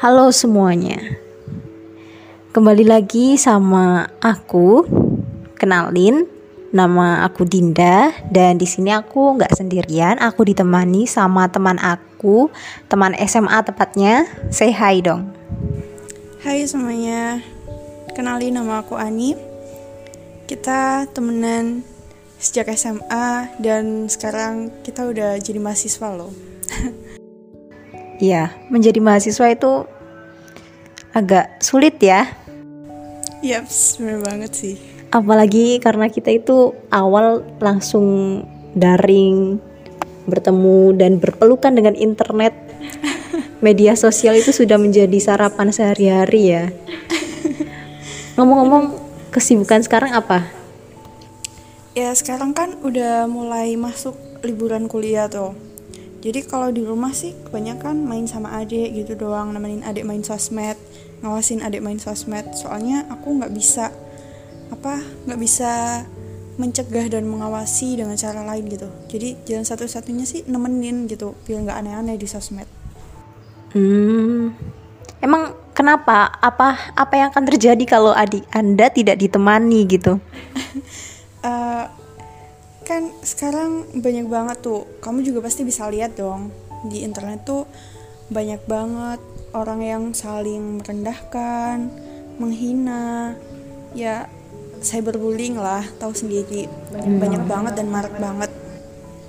Halo semuanya. Kembali lagi sama aku. Kenalin, nama aku Dinda dan di sini aku nggak sendirian. Aku ditemani sama teman aku, teman SMA tepatnya. Say hi dong. Hai semuanya. Kenalin nama aku Ani. Kita temenan sejak SMA dan sekarang kita udah jadi mahasiswa loh. Iya, menjadi mahasiswa itu agak sulit ya. Yaps, bener banget sih. Apalagi karena kita itu awal langsung daring, bertemu dan berpelukan dengan internet. Media sosial itu sudah menjadi sarapan sehari-hari ya. Ngomong-ngomong, kesibukan sekarang apa? Ya sekarang kan udah mulai masuk liburan kuliah tuh. Jadi kalau di rumah sih kebanyakan main sama adik gitu doang, nemenin adik main sosmed, ngawasin adik main sosmed. Soalnya aku nggak bisa apa nggak bisa mencegah dan mengawasi dengan cara lain gitu. Jadi jalan satu-satunya sih nemenin gitu, biar nggak aneh-aneh di sosmed. Hmm, emang kenapa? Apa apa yang akan terjadi kalau adik anda tidak ditemani gitu? uh, kan sekarang banyak banget tuh. Kamu juga pasti bisa lihat dong di internet tuh banyak banget orang yang saling merendahkan menghina ya cyberbullying lah tahu sendiri. Banyak, banyak banget. dan marak banget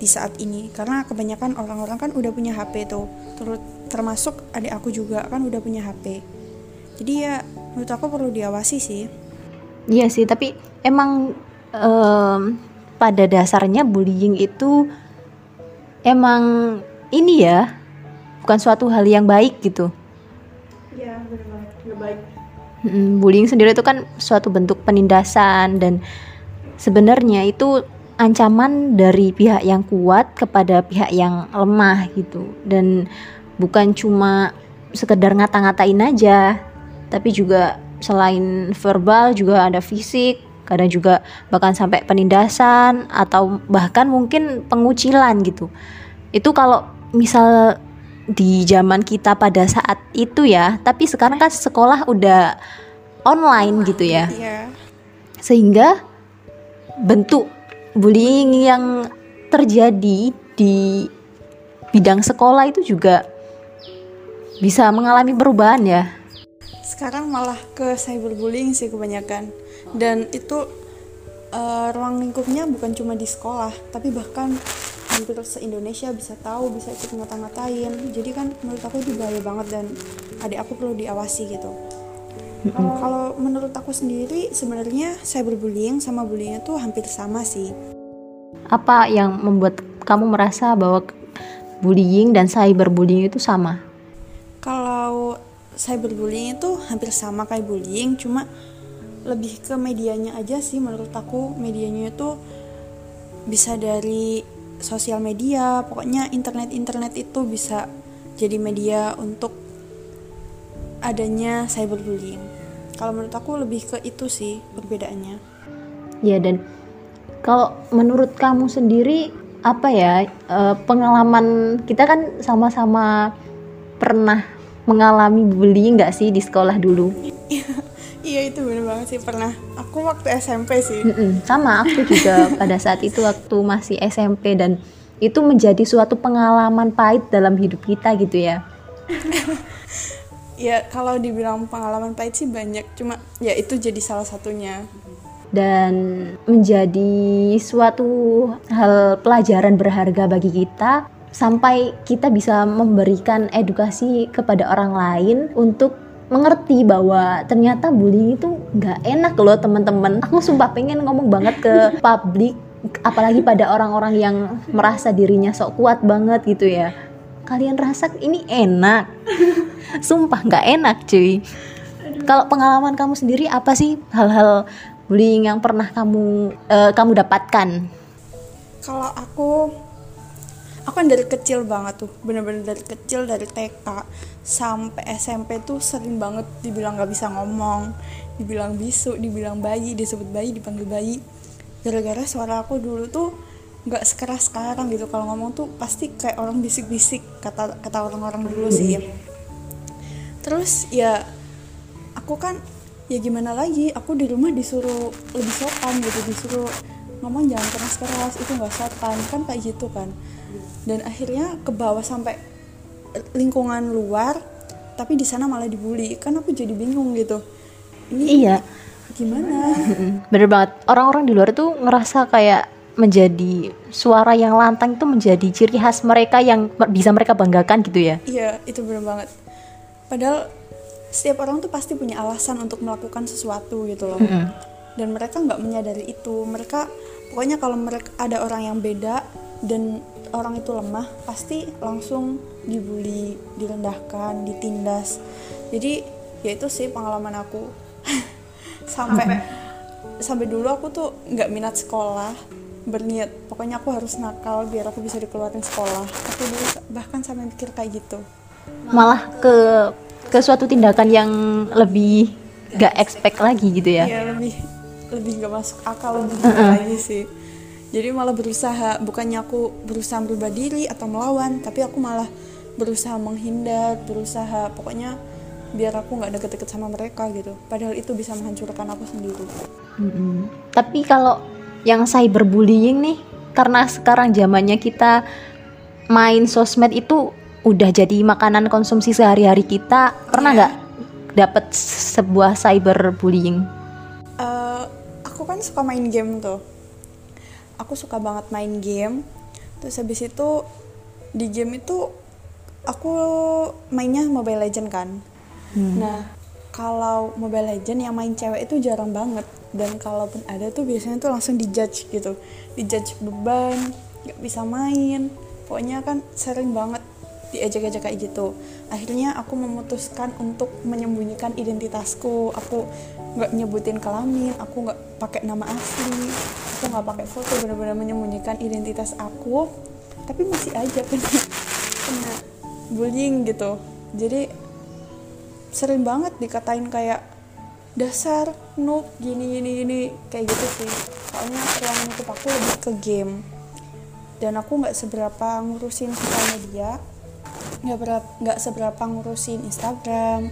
di saat ini. Karena kebanyakan orang-orang kan udah punya HP tuh. Terus termasuk adik aku juga kan udah punya HP jadi ya menurut aku perlu diawasi sih. Iya sih tapi emang um, pada dasarnya bullying itu emang ini ya bukan suatu hal yang baik gitu. Iya benar nggak baik. Hmm, bullying sendiri itu kan suatu bentuk penindasan dan sebenarnya itu ancaman dari pihak yang kuat kepada pihak yang lemah gitu dan bukan cuma sekedar ngata-ngatain aja tapi juga selain verbal juga ada fisik kadang juga bahkan sampai penindasan atau bahkan mungkin pengucilan gitu. Itu kalau misal di zaman kita pada saat itu ya tapi sekarang kan sekolah udah online gitu ya. iya. sehingga bentuk bullying yang terjadi di bidang sekolah itu juga bisa mengalami perubahan ya. Sekarang malah ke cyberbullying sih kebanyakan dan itu uh, ruang lingkupnya bukan cuma di sekolah tapi bahkan hampir se Indonesia bisa tahu bisa ikut ngata-ngatain. Jadi kan menurut aku itu bahaya banget dan adik aku perlu diawasi gitu. Mm-hmm. kalau menurut aku sendiri sebenarnya cyberbullying sama bullying itu hampir sama sih. Apa yang membuat kamu merasa bahwa bullying dan cyberbullying itu sama? Kalau cyberbullying itu hampir sama kayak bullying cuma lebih ke medianya aja sih menurut aku. Medianya itu bisa dari sosial media pokoknya internet internet itu bisa jadi media untuk adanya cyberbullying. Kalau menurut aku lebih ke itu sih perbedaannya. Ya dan kalau menurut kamu sendiri apa ya eh, pengalaman kita kan sama-sama pernah mengalami bullying nggak sih di sekolah dulu Iya itu bener banget sih pernah. Aku waktu SMP sih. Mm-mm, sama aku juga pada saat itu waktu masih SMP dan itu menjadi suatu pengalaman pahit dalam hidup kita gitu ya. ya kalau dibilang pengalaman pahit sih banyak, cuma ya itu jadi salah satunya. Dan menjadi suatu hal pelajaran berharga bagi kita sampai kita bisa memberikan edukasi kepada orang lain untuk mengerti bahwa ternyata bullying itu nggak enak loh teman-teman. Aku sumpah pengen ngomong banget ke publik apalagi pada orang-orang yang merasa dirinya sok kuat banget gitu ya. Kalian rasa ini enak? Sumpah nggak enak cuy. Kalau pengalaman kamu sendiri apa sih hal-hal bullying yang pernah kamu uh, kamu dapatkan? Kalau aku aku kan dari kecil banget tuh bener-bener dari kecil dari TK sampai SMP tuh sering banget dibilang gak bisa ngomong dibilang bisu dibilang bayi disebut bayi dipanggil bayi. Gara-gara suara aku dulu tuh nggak sekeras sekarang gitu. Kalau ngomong tuh pasti kayak orang bisik-bisik kata kata orang-orang dulu sih ya. Terus ya aku kan ya gimana lagi aku di rumah disuruh lebih sopan gitu disuruh ngomong jangan keras keras itu nggak sopan. Kan kayak gitu kan. Dan akhirnya ke bawah sampai lingkungan luar tapi di sana malah dibully. Kan aku jadi bingung gitu. Ini iya. gimana? Bener banget. Orang-orang di luar tuh ngerasa kayak menjadi suara yang lantang itu menjadi ciri khas mereka yang bisa mereka banggakan gitu ya. Iya itu bener banget. Padahal setiap orang tuh pasti punya alasan untuk melakukan sesuatu gitu loh dan mereka nggak menyadari itu. Mereka pokoknya kalau mereka ada orang yang beda dan orang itu lemah pasti langsung dibully direndahkan ditindas. Jadi ya itu sih pengalaman aku. Sampai sampai? dulu aku tuh nggak minat sekolah berniat. Pokoknya aku harus nakal biar aku bisa dikeluarin sekolah. Aku dulu bahkan sampai mikir kayak gitu. Malah ke ke suatu tindakan yang lebih gak expect lagi gitu ya? Ya lebih lebih gak masuk akal lebih lagi sih. Jadi malah berusaha bukannya aku berusaha merubah diri atau melawan tapi aku malah berusaha menghindar berusaha pokoknya biar aku nggak deket-deket sama mereka gitu. Padahal itu bisa menghancurkan aku sendiri. Mm-mm. tapi kalau yang cyberbullying nih karena sekarang zamannya kita main sosmed itu udah jadi makanan konsumsi sehari-hari kita. Pernah Iya. nggak dapet sebuah cyberbullying kan suka main game tuh. Aku suka banget main game. Terus habis itu di game itu aku mainnya Mobile Legend kan. Nah kalau Mobile Legend yang main cewek itu jarang banget. Dan kalaupun ada tuh biasanya tuh langsung dijudge gitu. Dijudge beban nggak bisa main. Pokoknya kan sering banget diajak-ajak kayak gitu. Akhirnya aku memutuskan untuk menyembunyikan identitasku. Aku nggak nyebutin kelamin aku nggak pakai nama asli aku nggak pakai foto benar-benar menyembunyikan identitas aku. Tapi masih aja kena kena bullying gitu. Jadi sering banget dikatain kayak dasar noob gini gini gini kayak gitu sih. Soalnya ruangan hidup aku lebih ke game. Dan aku nggak seberapa ngurusin sosial media nggak berapa nggak seberapa ngurusin Instagram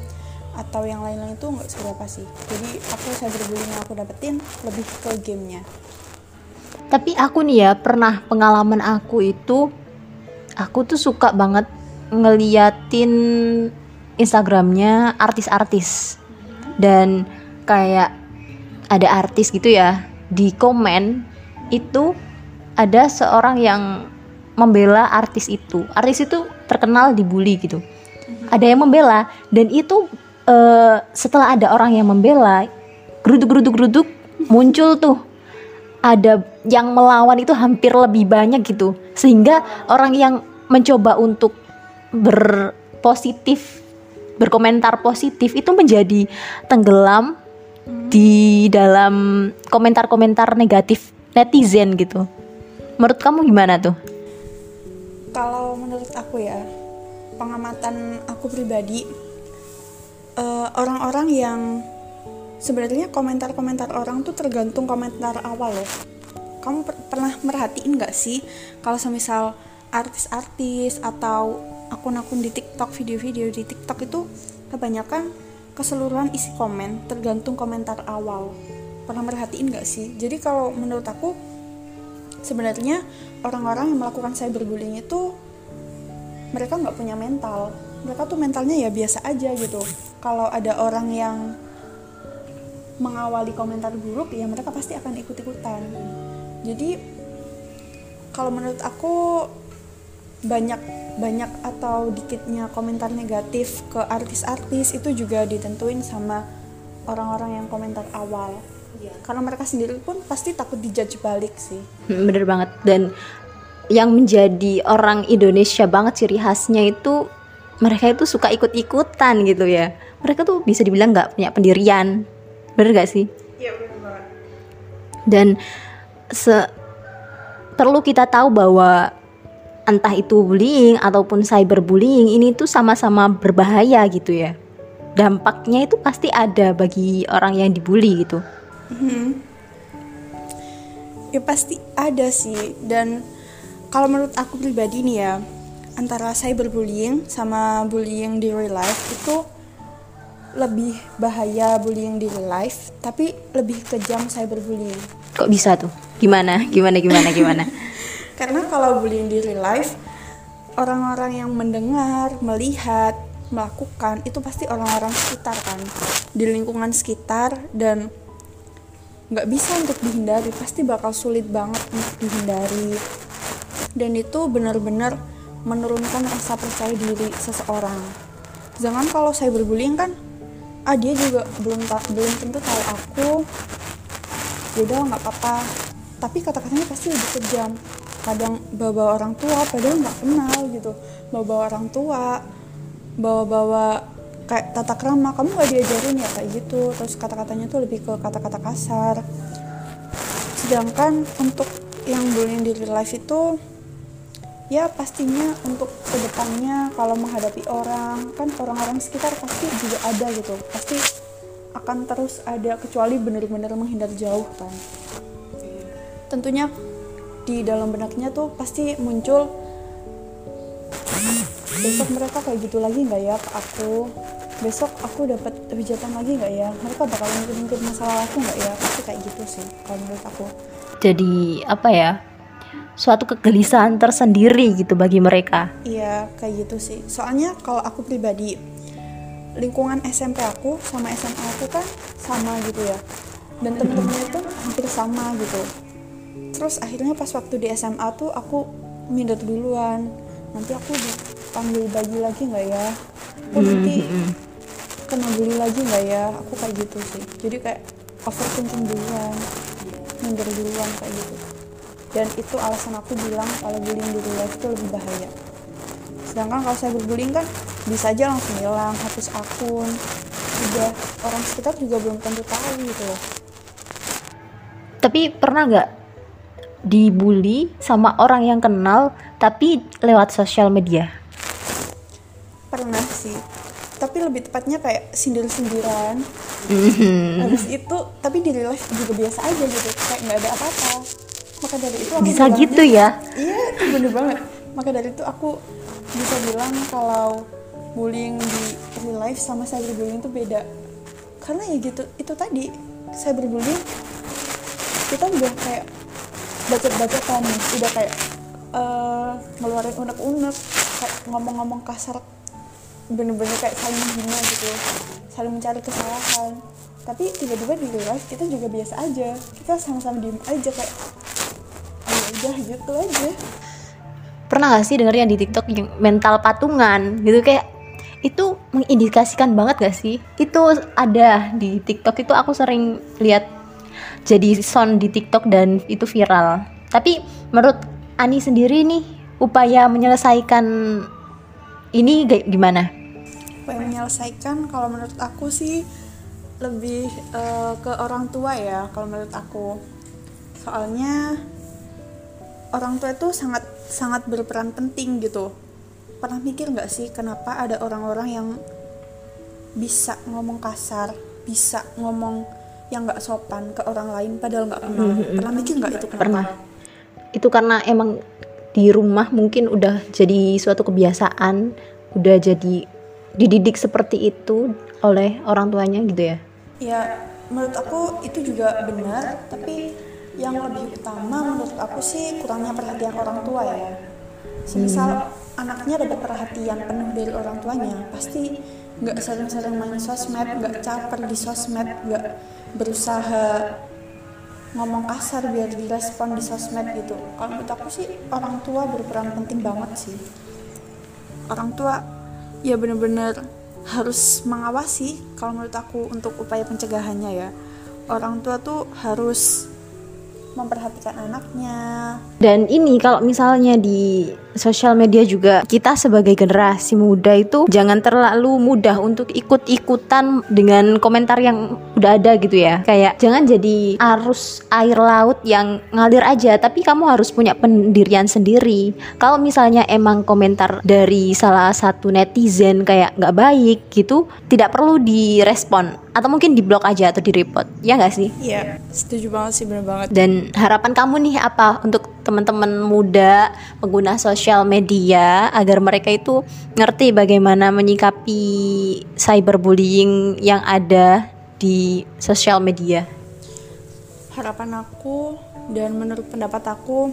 atau yang lain-lain itu nggak seberapa sih. Jadi aku cyberbullying yang aku dapetin lebih ke gamenya. Tapi aku nih ya pernah pengalaman aku itu aku tuh suka banget ngeliatin Instagramnya artis-artis. Dan kayak ada artis gitu ya di komen itu ada seorang yang membela artis itu. Artis itu terkenal dibully gitu. Ada yang membela dan itu eh, setelah ada orang yang membela geruduk geruduk geruduk muncul tuh. Ada yang melawan itu hampir lebih banyak gitu. Sehingga orang yang mencoba untuk berpositif berkomentar positif itu menjadi tenggelam di dalam komentar-komentar negatif netizen gitu. Menurut kamu gimana tuh kalau menurut aku ya pengamatan aku pribadi eh, orang-orang yang sebenarnya komentar-komentar orang tuh tergantung komentar awal loh. Kamu per- pernah merhatiin nggak sih kalau semisal artis-artis atau akun-akun di TikTok video-video di TikTok itu kebanyakan keseluruhan isi komen tergantung komentar awal? Pernah merhatiin nggak sih? Jadi kalau menurut aku sebenarnya orang-orang yang melakukan cyberbullying itu mereka nggak punya mental. Mereka tuh mentalnya ya biasa aja gitu. Kalau ada orang yang mengawali komentar buruk ya mereka pasti akan ikut-ikutan. Jadi kalau menurut aku banyak banyak atau dikitnya komentar negatif ke artis-artis itu juga ditentuin sama orang-orang yang komentar awal karena mereka sendiri pun pasti takut dijudge balik sih. Hmm, bener banget. Dan yang menjadi orang Indonesia banget ciri khasnya itu mereka itu suka ikut-ikutan gitu ya. Mereka tuh bisa dibilang nggak punya pendirian. Bener gak sih? Iya benar banget. Dan se- perlu kita tahu bahwa entah itu bullying ataupun cyberbullying ini tuh sama-sama berbahaya gitu ya. Dampaknya itu pasti ada bagi orang yang dibully gitu ya pasti ada sih dan kalau menurut aku pribadi nih ya antara cyberbullying sama bullying di real life itu lebih bahaya bullying di real life, tapi lebih kejam cyberbullying. Kok bisa tuh? Gimana? Gimana gimana gimana? Karena kalau bullying di real life, orang-orang yang mendengar, melihat, melakukan itu pasti orang-orang sekitar kan, di lingkungan sekitar dan nggak bisa untuk dihindari, pasti bakal sulit banget untuk dihindari. Dan itu benar-benar menurunkan rasa percaya diri seseorang. Jangan kalau cyberbullying kan ah dia juga belum belum tentu tahu aku. Ya udah nggak apa-apa. Tapi kata-katanya pasti lebih kejam. Kadang bawa orang tua padahal nggak kenal gitu. Bawa orang tua bawa-bawa kayak tata krama kamu gak diajarin ya? Kayak gitu. Terus kata-katanya tuh lebih ke kata-kata kasar. Sedangkan untuk yang bullying di real life itu ya pastinya untuk ke depannya kalau menghadapi orang kan orang-orang sekitar pasti juga ada gitu. Pasti akan terus ada kecuali benar-benar menghindar jauh kan. Tentunya di dalam benaknya tuh pasti muncul besok mereka kayak gitu lagi nggak ya aku besok aku dapat hujatan lagi nggak ya mereka bakal ngikut-ngikut masalah aku nggak ya pasti kayak gitu sih kalau menurut aku jadi apa ya suatu kegelisahan tersendiri gitu bagi mereka. Iya, kayak gitu sih. Soalnya kalau aku pribadi, lingkungan SMP aku sama SMA aku kan sama gitu ya. Dan temen-temennya itu hampir sama gitu. Terus akhirnya pas waktu di SMA tuh aku minder duluan. Nanti aku dipanggil bagi lagi nggak ya? Oh nanti kena bully lagi nggak ya? Aku kayak gitu sih. Jadi kayak overthinking duluan, minder duluan kayak gitu. Dan itu alasan aku bilang kalau bullying di real life itu lebih bahaya. Sedangkan kalau saya berbullying kan bisa aja langsung hilang hapus akun. Udah orang sekitar juga belum tentu tahu gitu loh. Tapi pernah nggak dibully sama orang yang kenal tapi lewat sosial media? Pernah sih tapi lebih tepatnya kayak sindir-sindiran. Mm-hmm. habis itu tapi di real life juga biasa aja gitu. Kayak nggak ada apa-apa. Maka dari itu aku bisa gitu ya? Iya itu bener banget. Maka dari itu aku bisa bilang kalau bullying di real life sama cyberbullying itu beda. Karena ya gitu itu tadi cyberbullying kita udah kayak bacot-bacotan. Udah kayak uh, ngeluarin unek-unek kayak ngomong-ngomong kasar bener-bener kayak saling menghina gitu saling mencari kesalahan. Tapi tiba-tiba di life kita juga biasa aja kita sama-sama diem aja kayak udah gitu aja. Pernah gak sih denger yang di TikTok yang mental patungan? Gitu kayak itu mengindikasikan banget gak sih? Itu ada di TikTok itu aku sering lihat jadi sound di TikTok dan itu viral. Tapi menurut Ani sendiri nih upaya menyelesaikan ini gimana? Upaya menyelesaikan? Kalau menurut aku sih lebih uh, ke orang tua ya kalau menurut aku. Soalnya orang tua itu sangat sangat berperan penting gitu. Pernah mikir nggak sih kenapa ada orang-orang yang bisa ngomong kasar bisa ngomong yang nggak sopan ke orang lain padahal nggak kenal mm -hmm. pernah mikir nggak itu kenapa? Pernah. Itu karena emang di rumah mungkin udah jadi suatu kebiasaan udah jadi dididik seperti itu oleh orang tuanya gitu ya? Ya menurut aku itu juga benar tapi yang lebih utama menurut aku sih kurangnya perhatian orang tua ya. Semisal hmm. anaknya dapat perhatian penuh dari orang tuanya pasti nggak sering-sering main sosmed nggak caper di sosmed nggak berusaha ngomong kasar biar direspon di sosmed gitu. Kalau menurut aku sih orang tua berperan penting banget sih. Orang tua ya bener-bener harus mengawasi kalau menurut aku untuk upaya pencegahannya ya orang tua tuh harus memperhatikan anaknya. Dan ini kalau misalnya di sosial media juga kita sebagai generasi muda itu jangan terlalu mudah untuk ikut-ikutan dengan komentar yang udah ada gitu ya. Kayak jangan jadi arus air laut yang ngalir aja, tapi kamu harus punya pendirian sendiri. Kalau misalnya emang komentar dari salah satu netizen kayak nggak baik gitu, tidak perlu direspon atau mungkin diblok aja atau di report ya nggak sih? Iya, setuju banget sih bener banget. Dan harapan kamu nih apa untuk teman-teman muda pengguna sosial media agar mereka itu ngerti bagaimana menyikapi cyberbullying yang ada di sosial media. Harapan aku dan menurut pendapat aku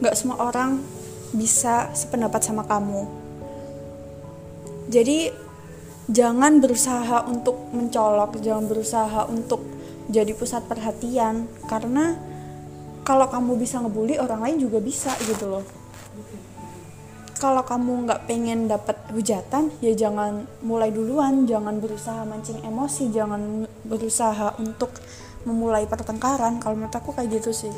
nggak semua orang bisa sependapat sama kamu. Jadi jangan berusaha untuk mencolok, jangan berusaha untuk jadi pusat perhatian karena kalau kamu bisa ngebully orang lain juga bisa gitu loh. Kalau kamu nggak pengen dapat hujatan, ya jangan mulai duluan, jangan berusaha mancing emosi, jangan berusaha untuk memulai pertengkaran. Kalau menurut aku kayak gitu sih.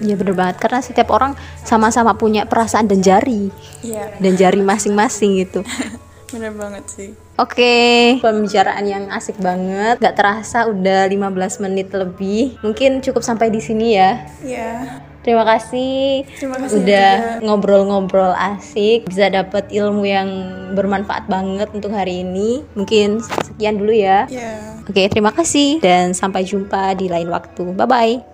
Iya bener banget karena setiap orang sama-sama punya perasaan dan jari Iya, dan jari masing-masing gitu. bener banget sih. Oke, pembicaraan yang asik banget. Gak terasa udah 15 menit lebih. Mungkin cukup sampai di sini ya. Iya. Terima kasih. Terima kasih udah ngobrol-ngobrol asik, bisa dapat ilmu yang bermanfaat banget untuk hari ini. Mungkin sekian dulu ya. Iya. Oke, terima kasih dan sampai jumpa di lain waktu. Bye bye.